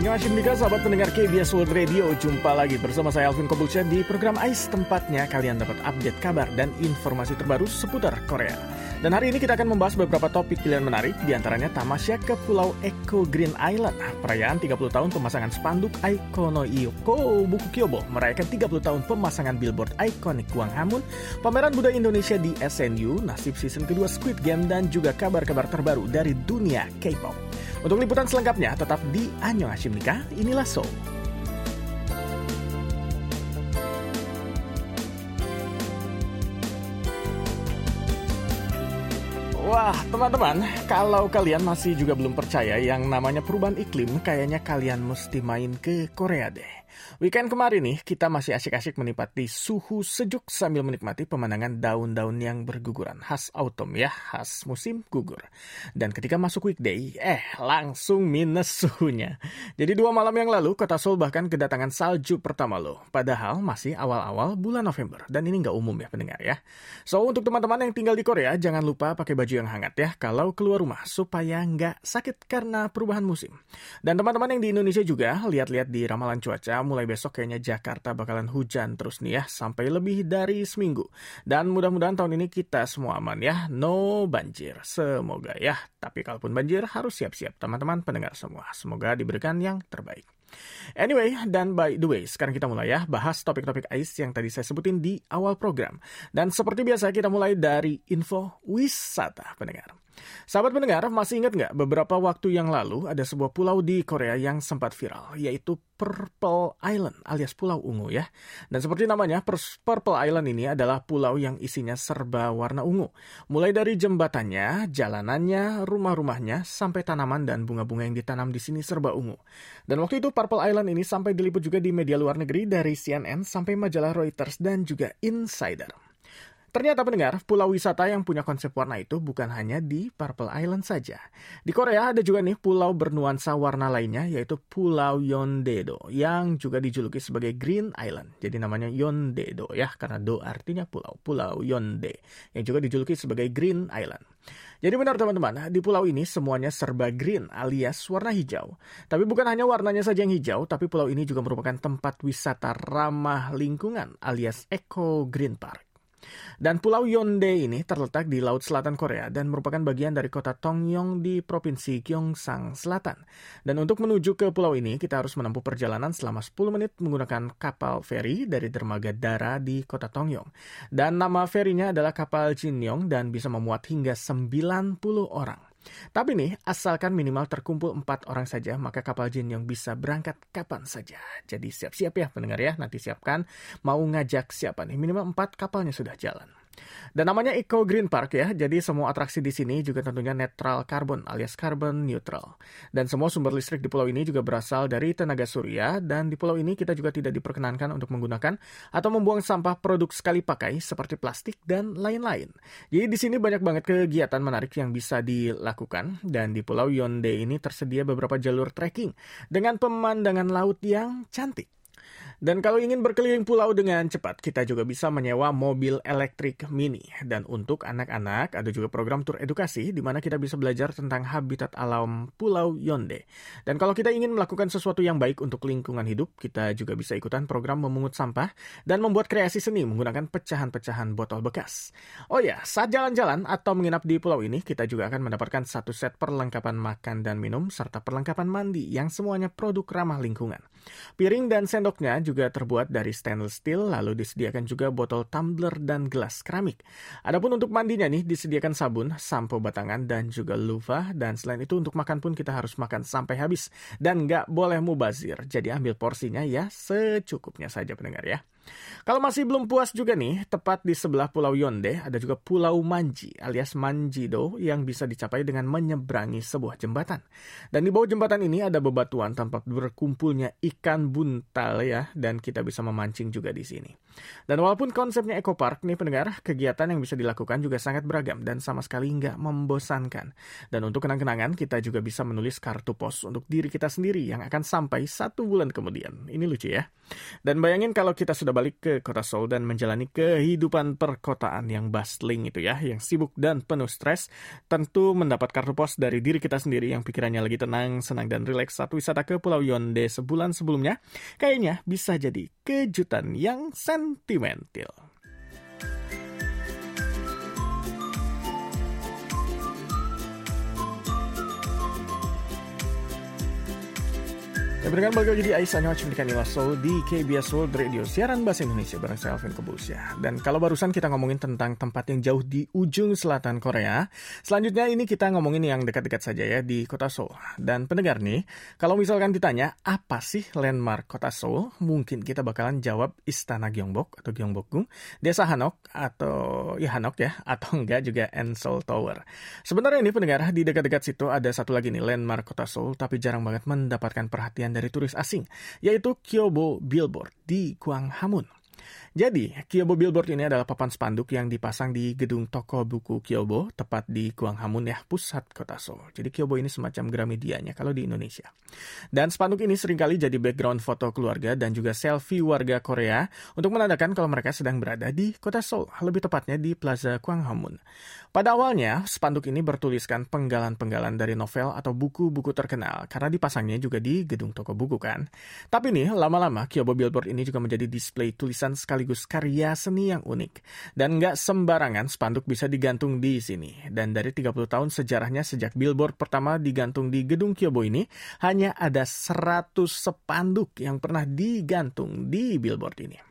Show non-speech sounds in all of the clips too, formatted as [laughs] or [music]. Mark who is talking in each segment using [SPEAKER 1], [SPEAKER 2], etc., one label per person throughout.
[SPEAKER 1] Annyeonghaseyo sahabat pendengar KBS World Radio. Jumpa lagi bersama saya Alvin Kobulca di program AIS. Tempatnya kalian dapat update kabar dan informasi terbaru seputar Korea. Dan hari ini kita akan membahas beberapa topik pilihan menarik, di antaranya tamasya ke Pulau Eco Green Island, perayaan 30 tahun pemasangan spanduk Ikono Iyoko Buku Kyobo, merayakan 30 tahun pemasangan billboard ikonik Hamun, pameran budaya Indonesia di SNU, nasib season kedua Squid Game, dan juga kabar-kabar terbaru dari dunia K-pop. Untuk liputan selengkapnya tetap di Anyo Hashim Nikah, inilah Soul. Wah, teman-teman, kalau kalian masih juga belum percaya yang namanya perubahan iklim, kayaknya kalian mesti main ke Korea deh. Weekend kemarin nih, kita masih asyik-asyik menikmati suhu sejuk sambil menikmati pemandangan daun-daun yang berguguran. Khas autumn ya, khas musim gugur. Dan ketika masuk weekday, eh langsung minus suhunya. Jadi dua malam yang lalu, kota Seoul bahkan kedatangan salju pertama loh. Padahal masih awal-awal bulan November. Dan ini nggak umum ya pendengar ya. So, untuk teman-teman yang tinggal di Korea, jangan lupa pakai baju yang hangat ya kalau keluar rumah supaya nggak sakit karena perubahan musim. Dan teman-teman yang di Indonesia juga, lihat-lihat di ramalan cuaca mulai besok kayaknya Jakarta bakalan hujan terus nih ya sampai lebih dari seminggu. Dan mudah-mudahan tahun ini kita semua aman ya, no banjir. Semoga ya. Tapi kalaupun banjir harus siap-siap teman-teman pendengar semua. Semoga diberikan yang terbaik. Anyway, dan by the way, sekarang kita mulai ya bahas topik-topik AIS yang tadi saya sebutin di awal program. Dan seperti biasa kita mulai dari info wisata pendengar. Sahabat pendengar, masih ingat nggak beberapa waktu yang lalu ada sebuah pulau di Korea yang sempat viral, yaitu Purple Island alias Pulau Ungu ya. Dan seperti namanya, Purple Island ini adalah pulau yang isinya serba warna ungu. Mulai dari jembatannya, jalanannya, rumah-rumahnya, sampai tanaman dan bunga-bunga yang ditanam di sini serba ungu. Dan waktu itu Purple Island ini sampai diliput juga di media luar negeri dari CNN sampai majalah Reuters dan juga Insider. Ternyata pendengar, pulau wisata yang punya konsep warna itu bukan hanya di Purple Island saja. Di Korea ada juga nih pulau bernuansa warna lainnya yaitu Pulau Yondedo yang juga dijuluki sebagai Green Island. Jadi namanya Yondedo ya karena do artinya pulau. Pulau Yonde yang juga dijuluki sebagai Green Island. Jadi benar teman-teman, di pulau ini semuanya serba green alias warna hijau. Tapi bukan hanya warnanya saja yang hijau, tapi pulau ini juga merupakan tempat wisata ramah lingkungan alias Eco Green Park. Dan Pulau Yonde ini terletak di Laut Selatan Korea dan merupakan bagian dari kota Tongyong di Provinsi Gyeongsang Selatan. Dan untuk menuju ke pulau ini, kita harus menempuh perjalanan selama 10 menit menggunakan kapal feri dari dermaga Dara di kota Tongyong. Dan nama ferinya adalah kapal Jinyong dan bisa memuat hingga 90 orang. Tapi nih, asalkan minimal terkumpul empat orang saja, maka kapal Jin yang bisa berangkat kapan saja. Jadi siap-siap ya pendengar ya, nanti siapkan mau ngajak siapa nih, minimal empat kapalnya sudah jalan. Dan namanya Eco Green Park ya, jadi semua atraksi di sini juga tentunya netral karbon alias carbon neutral. Dan semua sumber listrik di pulau ini juga berasal dari tenaga surya dan di pulau ini kita juga tidak diperkenankan untuk menggunakan atau membuang sampah produk sekali pakai seperti plastik dan lain-lain. Jadi di sini banyak banget kegiatan menarik yang bisa dilakukan dan di Pulau Yonde ini tersedia beberapa jalur trekking dengan pemandangan laut yang cantik. Dan kalau ingin berkeliling pulau dengan cepat, kita juga bisa menyewa mobil elektrik mini. Dan untuk anak-anak, ada juga program tur edukasi di mana kita bisa belajar tentang habitat alam Pulau Yonde. Dan kalau kita ingin melakukan sesuatu yang baik untuk lingkungan hidup, kita juga bisa ikutan program memungut sampah dan membuat kreasi seni menggunakan pecahan-pecahan botol bekas. Oh ya, saat jalan-jalan atau menginap di pulau ini, kita juga akan mendapatkan satu set perlengkapan makan dan minum serta perlengkapan mandi yang semuanya produk ramah lingkungan. Piring dan sendoknya juga terbuat dari stainless steel, lalu disediakan juga botol tumbler dan gelas keramik. Adapun untuk mandinya nih, disediakan sabun, sampo batangan, dan juga luva. Dan selain itu untuk makan pun kita harus makan sampai habis. Dan nggak boleh mubazir, jadi ambil porsinya ya secukupnya saja pendengar ya. Kalau masih belum puas juga nih, tepat di sebelah Pulau Yonde ada juga Pulau Manji alias Manjido yang bisa dicapai dengan menyeberangi sebuah jembatan. Dan di bawah jembatan ini ada bebatuan tempat berkumpulnya ikan buntal ya, dan kita bisa memancing juga di sini. Dan walaupun konsepnya Eco Park nih pendengar, kegiatan yang bisa dilakukan juga sangat beragam dan sama sekali nggak membosankan. Dan untuk kenang-kenangan, kita juga bisa menulis kartu pos untuk diri kita sendiri yang akan sampai satu bulan kemudian. Ini lucu ya. Dan bayangin kalau kita sudah sudah balik ke kota Seoul dan menjalani kehidupan perkotaan yang bustling itu ya, yang sibuk dan penuh stres, tentu mendapat kartu pos dari diri kita sendiri yang pikirannya lagi tenang, senang dan rileks saat wisata ke Pulau Yonde sebulan sebelumnya, kayaknya bisa jadi kejutan yang sentimental. Berikan balik lagi di Aisyah Nyawa Cimdikan Ilaso di KBS World Radio, siaran bahasa Indonesia bareng saya Alvin Kebus ya. Dan kalau barusan kita ngomongin tentang tempat yang jauh di ujung selatan Korea, selanjutnya ini kita ngomongin yang dekat-dekat saja ya di kota Seoul. Dan pendengar nih, kalau misalkan ditanya apa sih landmark kota Seoul, mungkin kita bakalan jawab Istana Gyeongbok atau Gyeongbokgung, Desa Hanok atau ya Hanok ya, [laughs] atau enggak juga Seoul Tower. Sebenarnya ini pendengar, di dekat-dekat situ ada satu lagi nih landmark kota Seoul, tapi jarang banget mendapatkan perhatian turis asing, yaitu Kyobo Billboard di Gwanghwamun. Jadi, Kyobo Billboard ini adalah papan spanduk yang dipasang di gedung toko buku Kyobo, tepat di Gwanghwamun ya, pusat kota Seoul. Jadi Kyobo ini semacam Gramedianya kalau di Indonesia. Dan spanduk ini sering kali jadi background foto keluarga dan juga selfie warga Korea untuk menandakan kalau mereka sedang berada di kota Seoul, lebih tepatnya di Plaza Gwanghwamun. Pada awalnya, spanduk ini bertuliskan penggalan-penggalan dari novel atau buku-buku terkenal, karena dipasangnya juga di gedung toko buku kan. Tapi nih, lama-lama Kyobo Billboard ini juga menjadi display tulisan sekaligus karya seni yang unik. Dan nggak sembarangan spanduk bisa digantung di sini. Dan dari 30 tahun sejarahnya sejak Billboard pertama digantung di gedung Kyobo ini, hanya ada 100 spanduk yang pernah digantung di Billboard ini.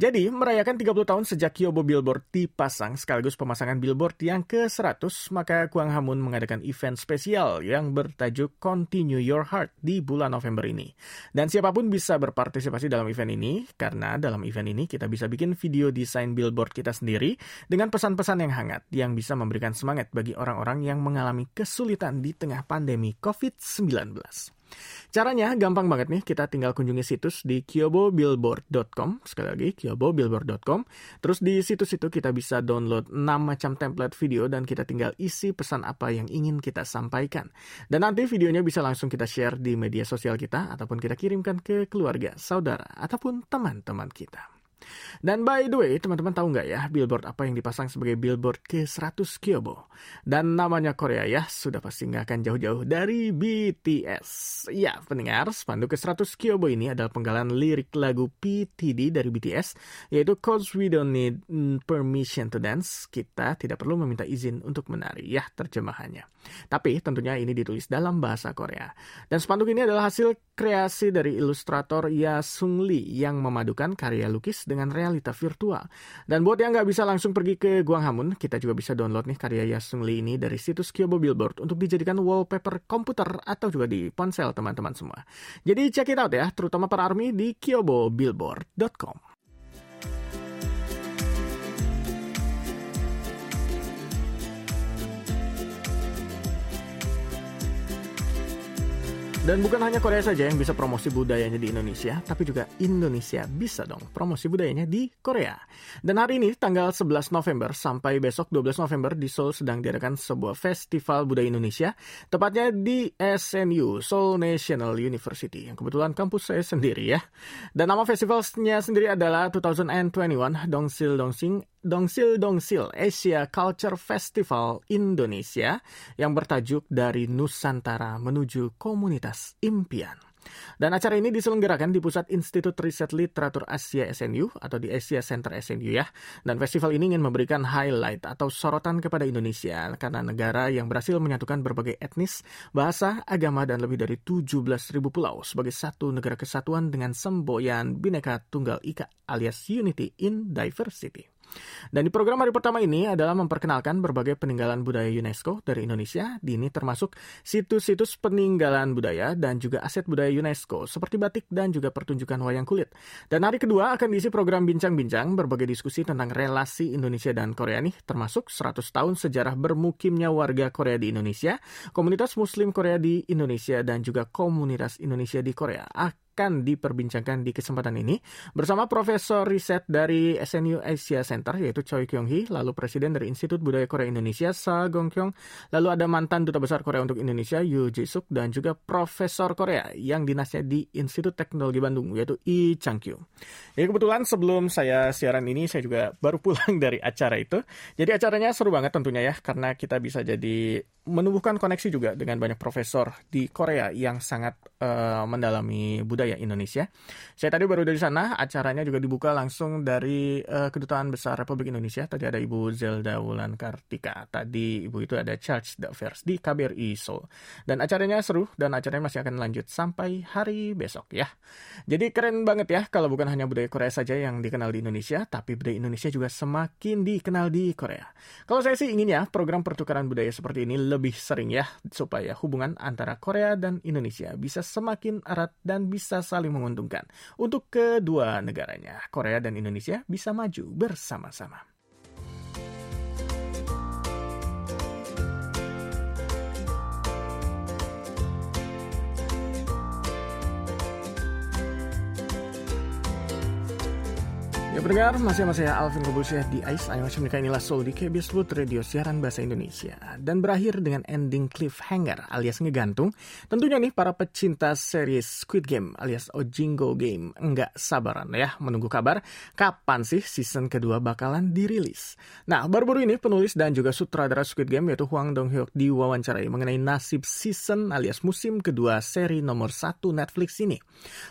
[SPEAKER 1] Jadi, merayakan 30 tahun sejak Kyobo Billboard dipasang sekaligus pemasangan billboard yang ke-100, maka Kuang Hamun mengadakan event spesial yang bertajuk Continue Your Heart di bulan November ini. Dan siapa pun bisa berpartisipasi dalam event ini, karena dalam event ini kita bisa bikin video desain billboard kita sendiri dengan pesan-pesan yang hangat yang bisa memberikan semangat bagi orang-orang yang mengalami kesulitan di tengah pandemi COVID-19. Caranya gampang banget nih, kita tinggal kunjungi situs di kyobobillboard.com, sekali lagi kyobobillboard.com. Terus di situs itu kita bisa download 6 macam template video dan kita tinggal isi pesan apa yang ingin kita sampaikan. Dan nanti videonya bisa langsung kita share di media sosial kita ataupun kita kirimkan ke keluarga, saudara, ataupun teman-teman kita. Dan by the way, teman-teman tahu nggak ya billboard apa yang dipasang sebagai billboard ke 100 Kyobo? Dan namanya Korea ya, sudah pasti nggak akan jauh-jauh dari BTS. Ya, pendengar, spanduk ke 100 Kyobo ini adalah penggalan lirik lagu PTD dari BTS, yaitu Cause We Don't Need Permission to Dance. Kita tidak perlu meminta izin untuk menari, ya terjemahannya. Tapi tentunya ini ditulis dalam bahasa Korea. Dan spanduk ini adalah hasil kreasi dari ilustrator Ya Sung Lee yang memadukan karya lukis dengan realita virtual. Dan buat yang nggak bisa langsung pergi ke Guanghamun, kita juga bisa download nih karya Yasung Lee ini dari situs Kyobo Billboard untuk dijadikan wallpaper komputer atau juga di ponsel teman-teman semua. Jadi check it out ya, terutama para army di kyobobillboard.com. Dan bukan hanya Korea saja yang bisa promosi budayanya di Indonesia, tapi juga Indonesia bisa dong promosi budayanya di Korea. Dan hari ini tanggal 11 November sampai besok 12 November di Seoul sedang diadakan sebuah festival budaya Indonesia, tepatnya di SNU, Seoul National University, yang kebetulan kampus saya sendiri ya. Dan nama festivalnya sendiri adalah 2021 Dongsil Dongsing Dongsil Dongsil Asia Culture Festival Indonesia yang bertajuk dari Nusantara menuju Komunitas Impian. Dan acara ini diselenggarakan di Pusat Institut Riset Literatur Asia SNU atau di Asia Center SNU ya. Dan festival ini ingin memberikan highlight atau sorotan kepada Indonesia karena negara yang berhasil menyatukan berbagai etnis, bahasa, agama, dan lebih dari 17.000 pulau sebagai satu negara kesatuan dengan semboyan Bhinneka Tunggal Ika alias Unity in Diversity. Dan di program hari pertama ini adalah memperkenalkan berbagai peninggalan budaya UNESCO dari Indonesia. Di ini termasuk situs-situs peninggalan budaya dan juga aset budaya UNESCO seperti batik dan juga pertunjukan wayang kulit. Dan hari kedua akan diisi program bincang-bincang berbagai diskusi tentang relasi Indonesia dan Korea nih, termasuk 100 tahun sejarah bermukimnya warga Korea di Indonesia, komunitas muslim Korea di Indonesia dan juga komunitas Indonesia di Korea akan diperbincangkan di kesempatan ini bersama Profesor Riset dari SNU Asia Center yaitu Choi Kyung Hee, lalu Presiden dari Institut Budaya Korea Indonesia Sa Gong Kyung, lalu ada mantan Duta Besar Korea untuk Indonesia Yu Ji Suk dan juga Profesor Korea yang dinasnya di Institut Teknologi Bandung yaitu Lee Chang Kyu. Ya kebetulan sebelum saya siaran ini saya juga baru pulang [laughs] dari acara itu. Jadi acaranya seru banget tentunya ya karena kita bisa jadi menumbuhkan koneksi juga dengan banyak profesor di Korea yang sangat uh, mendalami budaya Indonesia. Saya tadi baru dari sana, acaranya juga dibuka langsung dari uh, Kedutaan Besar Republik Indonesia. Tadi ada Ibu Zelda Wulan Kartika. Tadi Ibu itu ada Charles Davers di KBRI Seoul. Dan acaranya seru dan acaranya masih akan lanjut sampai hari besok ya. Jadi keren banget ya kalau bukan hanya budaya Korea saja yang dikenal di Indonesia, tapi budaya Indonesia juga semakin dikenal di Korea. Kalau saya sih ingin ya program pertukaran budaya seperti ini lebih sering ya supaya hubungan antara Korea dan Indonesia bisa semakin erat dan bisa saling menguntungkan untuk kedua negaranya. Korea dan Indonesia bisa maju bersama-sama. Pendengar, masih sama saya Alvin Kobusya di Ice Ayo Masih Menikah inilah Soul di KBS World Radio siaran bahasa Indonesia. Dan berakhir dengan ending cliffhanger alias ngegantung. Tentunya nih para pecinta series Squid Game alias Ojingo Game Enggak sabaran ya menunggu kabar Kapan sih season kedua bakalan dirilis. Nah baru-baru ini penulis dan juga sutradara Squid Game yaitu Hwang Dong Hyuk diwawancarai Mengenai nasib season alias musim kedua seri nomor satu Netflix ini.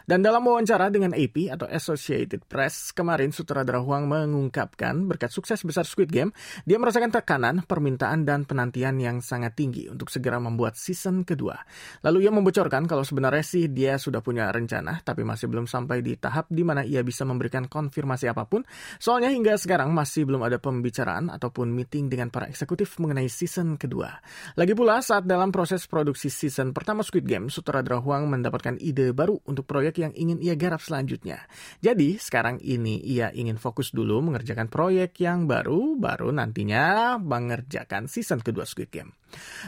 [SPEAKER 1] Dan dalam wawancara dengan AP atau Associated Press kemarin sutradara Huang mengungkapkan berkat sukses besar Squid Game, dia merasakan tekanan, permintaan, dan penantian yang sangat tinggi untuk segera membuat season kedua. Lalu ia membocorkan kalau sebenarnya sih dia sudah punya rencana, tapi masih belum sampai di tahap di mana ia bisa memberikan konfirmasi apa pun. Soalnya hingga sekarang masih belum ada pembicaraan ataupun meeting dengan para eksekutif mengenai season kedua. Lagi pula saat dalam proses produksi season pertama Squid Game, sutradara Huang mendapatkan ide baru untuk proyek yang ingin ia garap selanjutnya. Jadi sekarang ini ia ingin fokus dulu mengerjakan proyek yang baru, baru nantinya mengerjakan season kedua Squid Game.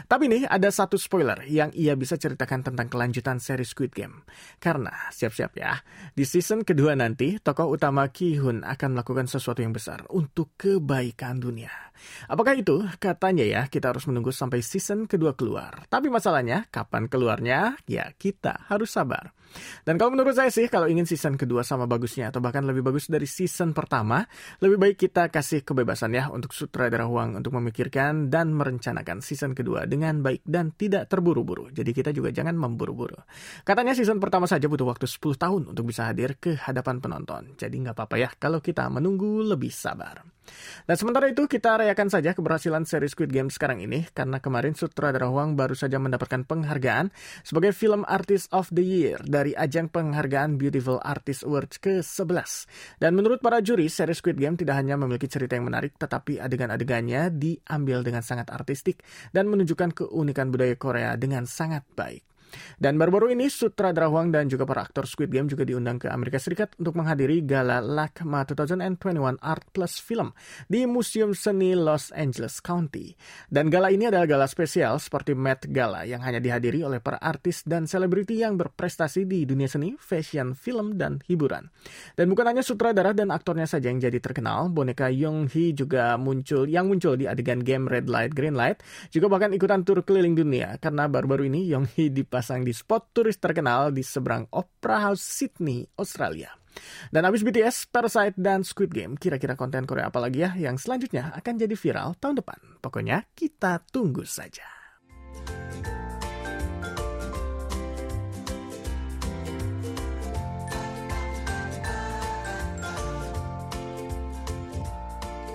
[SPEAKER 1] Tapi nih ada satu spoiler yang ia bisa ceritakan tentang kelanjutan seri Squid Game. Karena siap-siap ya, di season kedua nanti tokoh utama Ki Hun akan melakukan sesuatu yang besar untuk kebaikan dunia. Apakah itu? Katanya ya, kita harus menunggu sampai season kedua keluar. Tapi masalahnya, kapan keluarnya? Ya, kita harus sabar. Dan kalau menurut saya sih, kalau ingin season kedua sama bagusnya atau bahkan lebih bagus dari season pertama, lebih baik kita kasih kebebasan ya untuk sutradara Huang untuk memikirkan dan merencanakan season kedua dengan baik dan tidak terburu-buru. Jadi kita juga jangan memburu-buru. Katanya season pertama saja butuh waktu 10 tahun untuk bisa hadir ke hadapan penonton. Jadi nggak apa-apa ya kalau kita menunggu lebih sabar. Dan sementara itu kita rayakan saja keberhasilan seri Squid Game sekarang ini karena kemarin sutradara Huang baru saja mendapatkan penghargaan sebagai Film Artist of the Year dari ajang penghargaan Beautiful Artist Awards ke-11. Dan menurut para juri, seri Squid Game tidak hanya memiliki cerita yang menarik tetapi adegan-adegannya diambil dengan sangat artistik dan menunjukkan keunikan budaya Korea dengan sangat baik. Dan baru-baru ini sutradara Huang dan juga para aktor Squid Game juga diundang ke Amerika Serikat untuk menghadiri Gala LACMA 2021 Art Plus Film di Museum Seni Los Angeles County. Dan gala ini adalah gala spesial seperti Met Gala yang hanya dihadiri oleh para artis dan selebriti yang berprestasi di dunia seni, fashion, film, dan hiburan. Dan bukan hanya sutradara dan aktornya saja yang jadi terkenal, boneka Yong Hee juga muncul yang muncul di adegan game Red Light Green Light juga bahkan ikutan tur keliling dunia karena baru-baru ini Yong Hee dipas dipasang di spot turis terkenal di seberang Opera House Sydney, Australia. Dan habis BTS, Parasite, dan Squid Game, kira-kira konten Korea apa lagi ya yang selanjutnya akan jadi viral tahun depan? Pokoknya kita tunggu saja.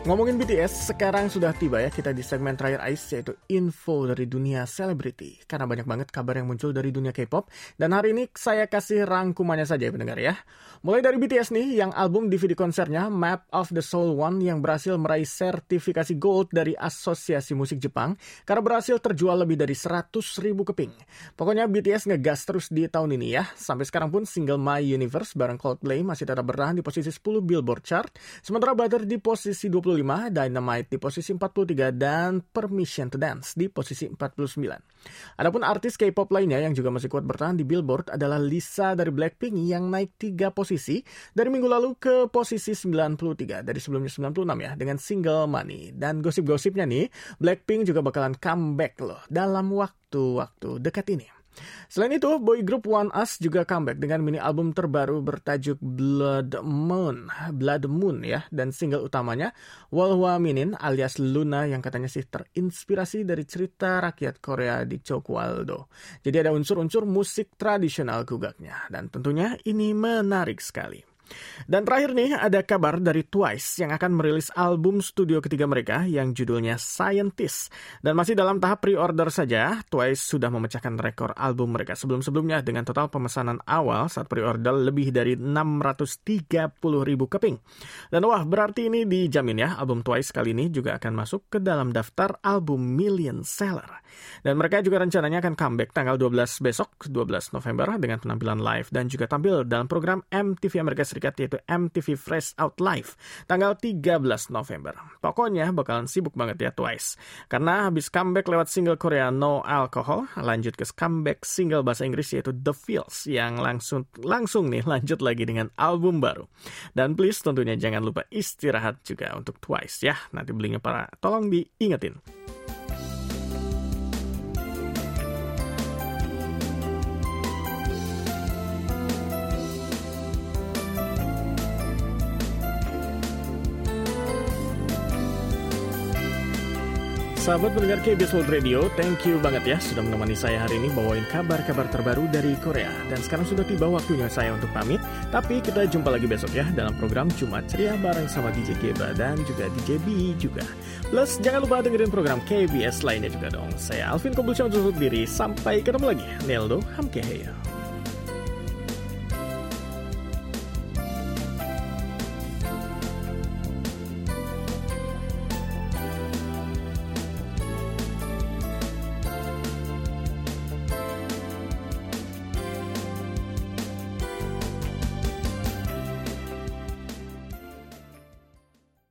[SPEAKER 1] Ngomongin BTS, sekarang sudah tiba ya kita di segmen terakhir ICE yaitu info dari dunia selebriti. Karena banyak banget kabar yang muncul dari dunia K-pop. Dan hari ini saya kasih rangkumannya saja ya pendengar ya. Mulai dari BTS nih, yang album DVD konsernya Map of the Soul One yang berhasil meraih sertifikasi gold dari Asosiasi Musik Jepang karena berhasil terjual lebih dari 100 ribu keping. Pokoknya BTS ngegas terus di tahun ini ya. Sampai sekarang pun single My Universe bareng Coldplay masih tetap bertahan di posisi 10 Billboard chart. Sementara Butter di posisi 20 45, Dynamite di posisi 43, dan Permission to Dance di posisi 49. Adapun artis K-pop lainnya yang juga masih kuat bertahan di Billboard adalah Lisa dari Blackpink yang naik 3 posisi dari minggu lalu ke posisi 93 dari sebelumnya 96 ya dengan single Money. Dan gosip-gosipnya nih, Blackpink juga bakalan comeback loh dalam waktu-waktu dekat ini. Selain itu, boy group One Us juga comeback dengan mini album terbaru bertajuk Blood Moon, Blood Moon ya, dan single utamanya Walhwa Minin alias Luna yang katanya sih terinspirasi dari cerita rakyat Korea di Chokwaldo. Jadi ada unsur-unsur musik tradisional gugaknya, dan tentunya ini menarik sekali. Dan terakhir nih, ada kabar dari Twice yang akan merilis album studio ketiga mereka yang judulnya Scientist. Dan masih dalam tahap pre-order saja, Twice sudah memecahkan rekor album mereka sebelum-sebelumnya dengan total pemesanan awal saat pre-order lebih dari 630 ribu keping. Dan wah, berarti ini dijamin ya, album Twice kali ini juga akan masuk ke dalam daftar album million seller. Dan mereka juga rencananya akan comeback tanggal 12 besok, 12 November dengan penampilan live dan juga tampil dalam program MTV Amerika Serikat Serikat yaitu MTV Fresh Out Live tanggal 13 November. Pokoknya bakalan sibuk banget ya Twice. Karena habis comeback lewat single Korea No Alcohol, lanjut ke comeback single bahasa Inggris yaitu The Feels yang langsung langsung nih lanjut lagi dengan album baru. Dan please tentunya jangan lupa istirahat juga untuk Twice ya. Nanti belinya para tolong diingetin. Sahabat pendengar KBS World Radio, thank you banget ya sudah menemani saya hari ini bawain kabar-kabar terbaru dari Korea. Dan sekarang sudah tiba waktunya saya untuk pamit, tapi kita jumpa lagi besok ya dalam program Jumat Ceria bareng sama DJ Geba dan juga DJ B juga. Plus jangan lupa dengerin program KBS lainnya juga dong. Saya Alvin Kobulsyah untuk diri, sampai ketemu lagi. Neldo Hamkeheyo.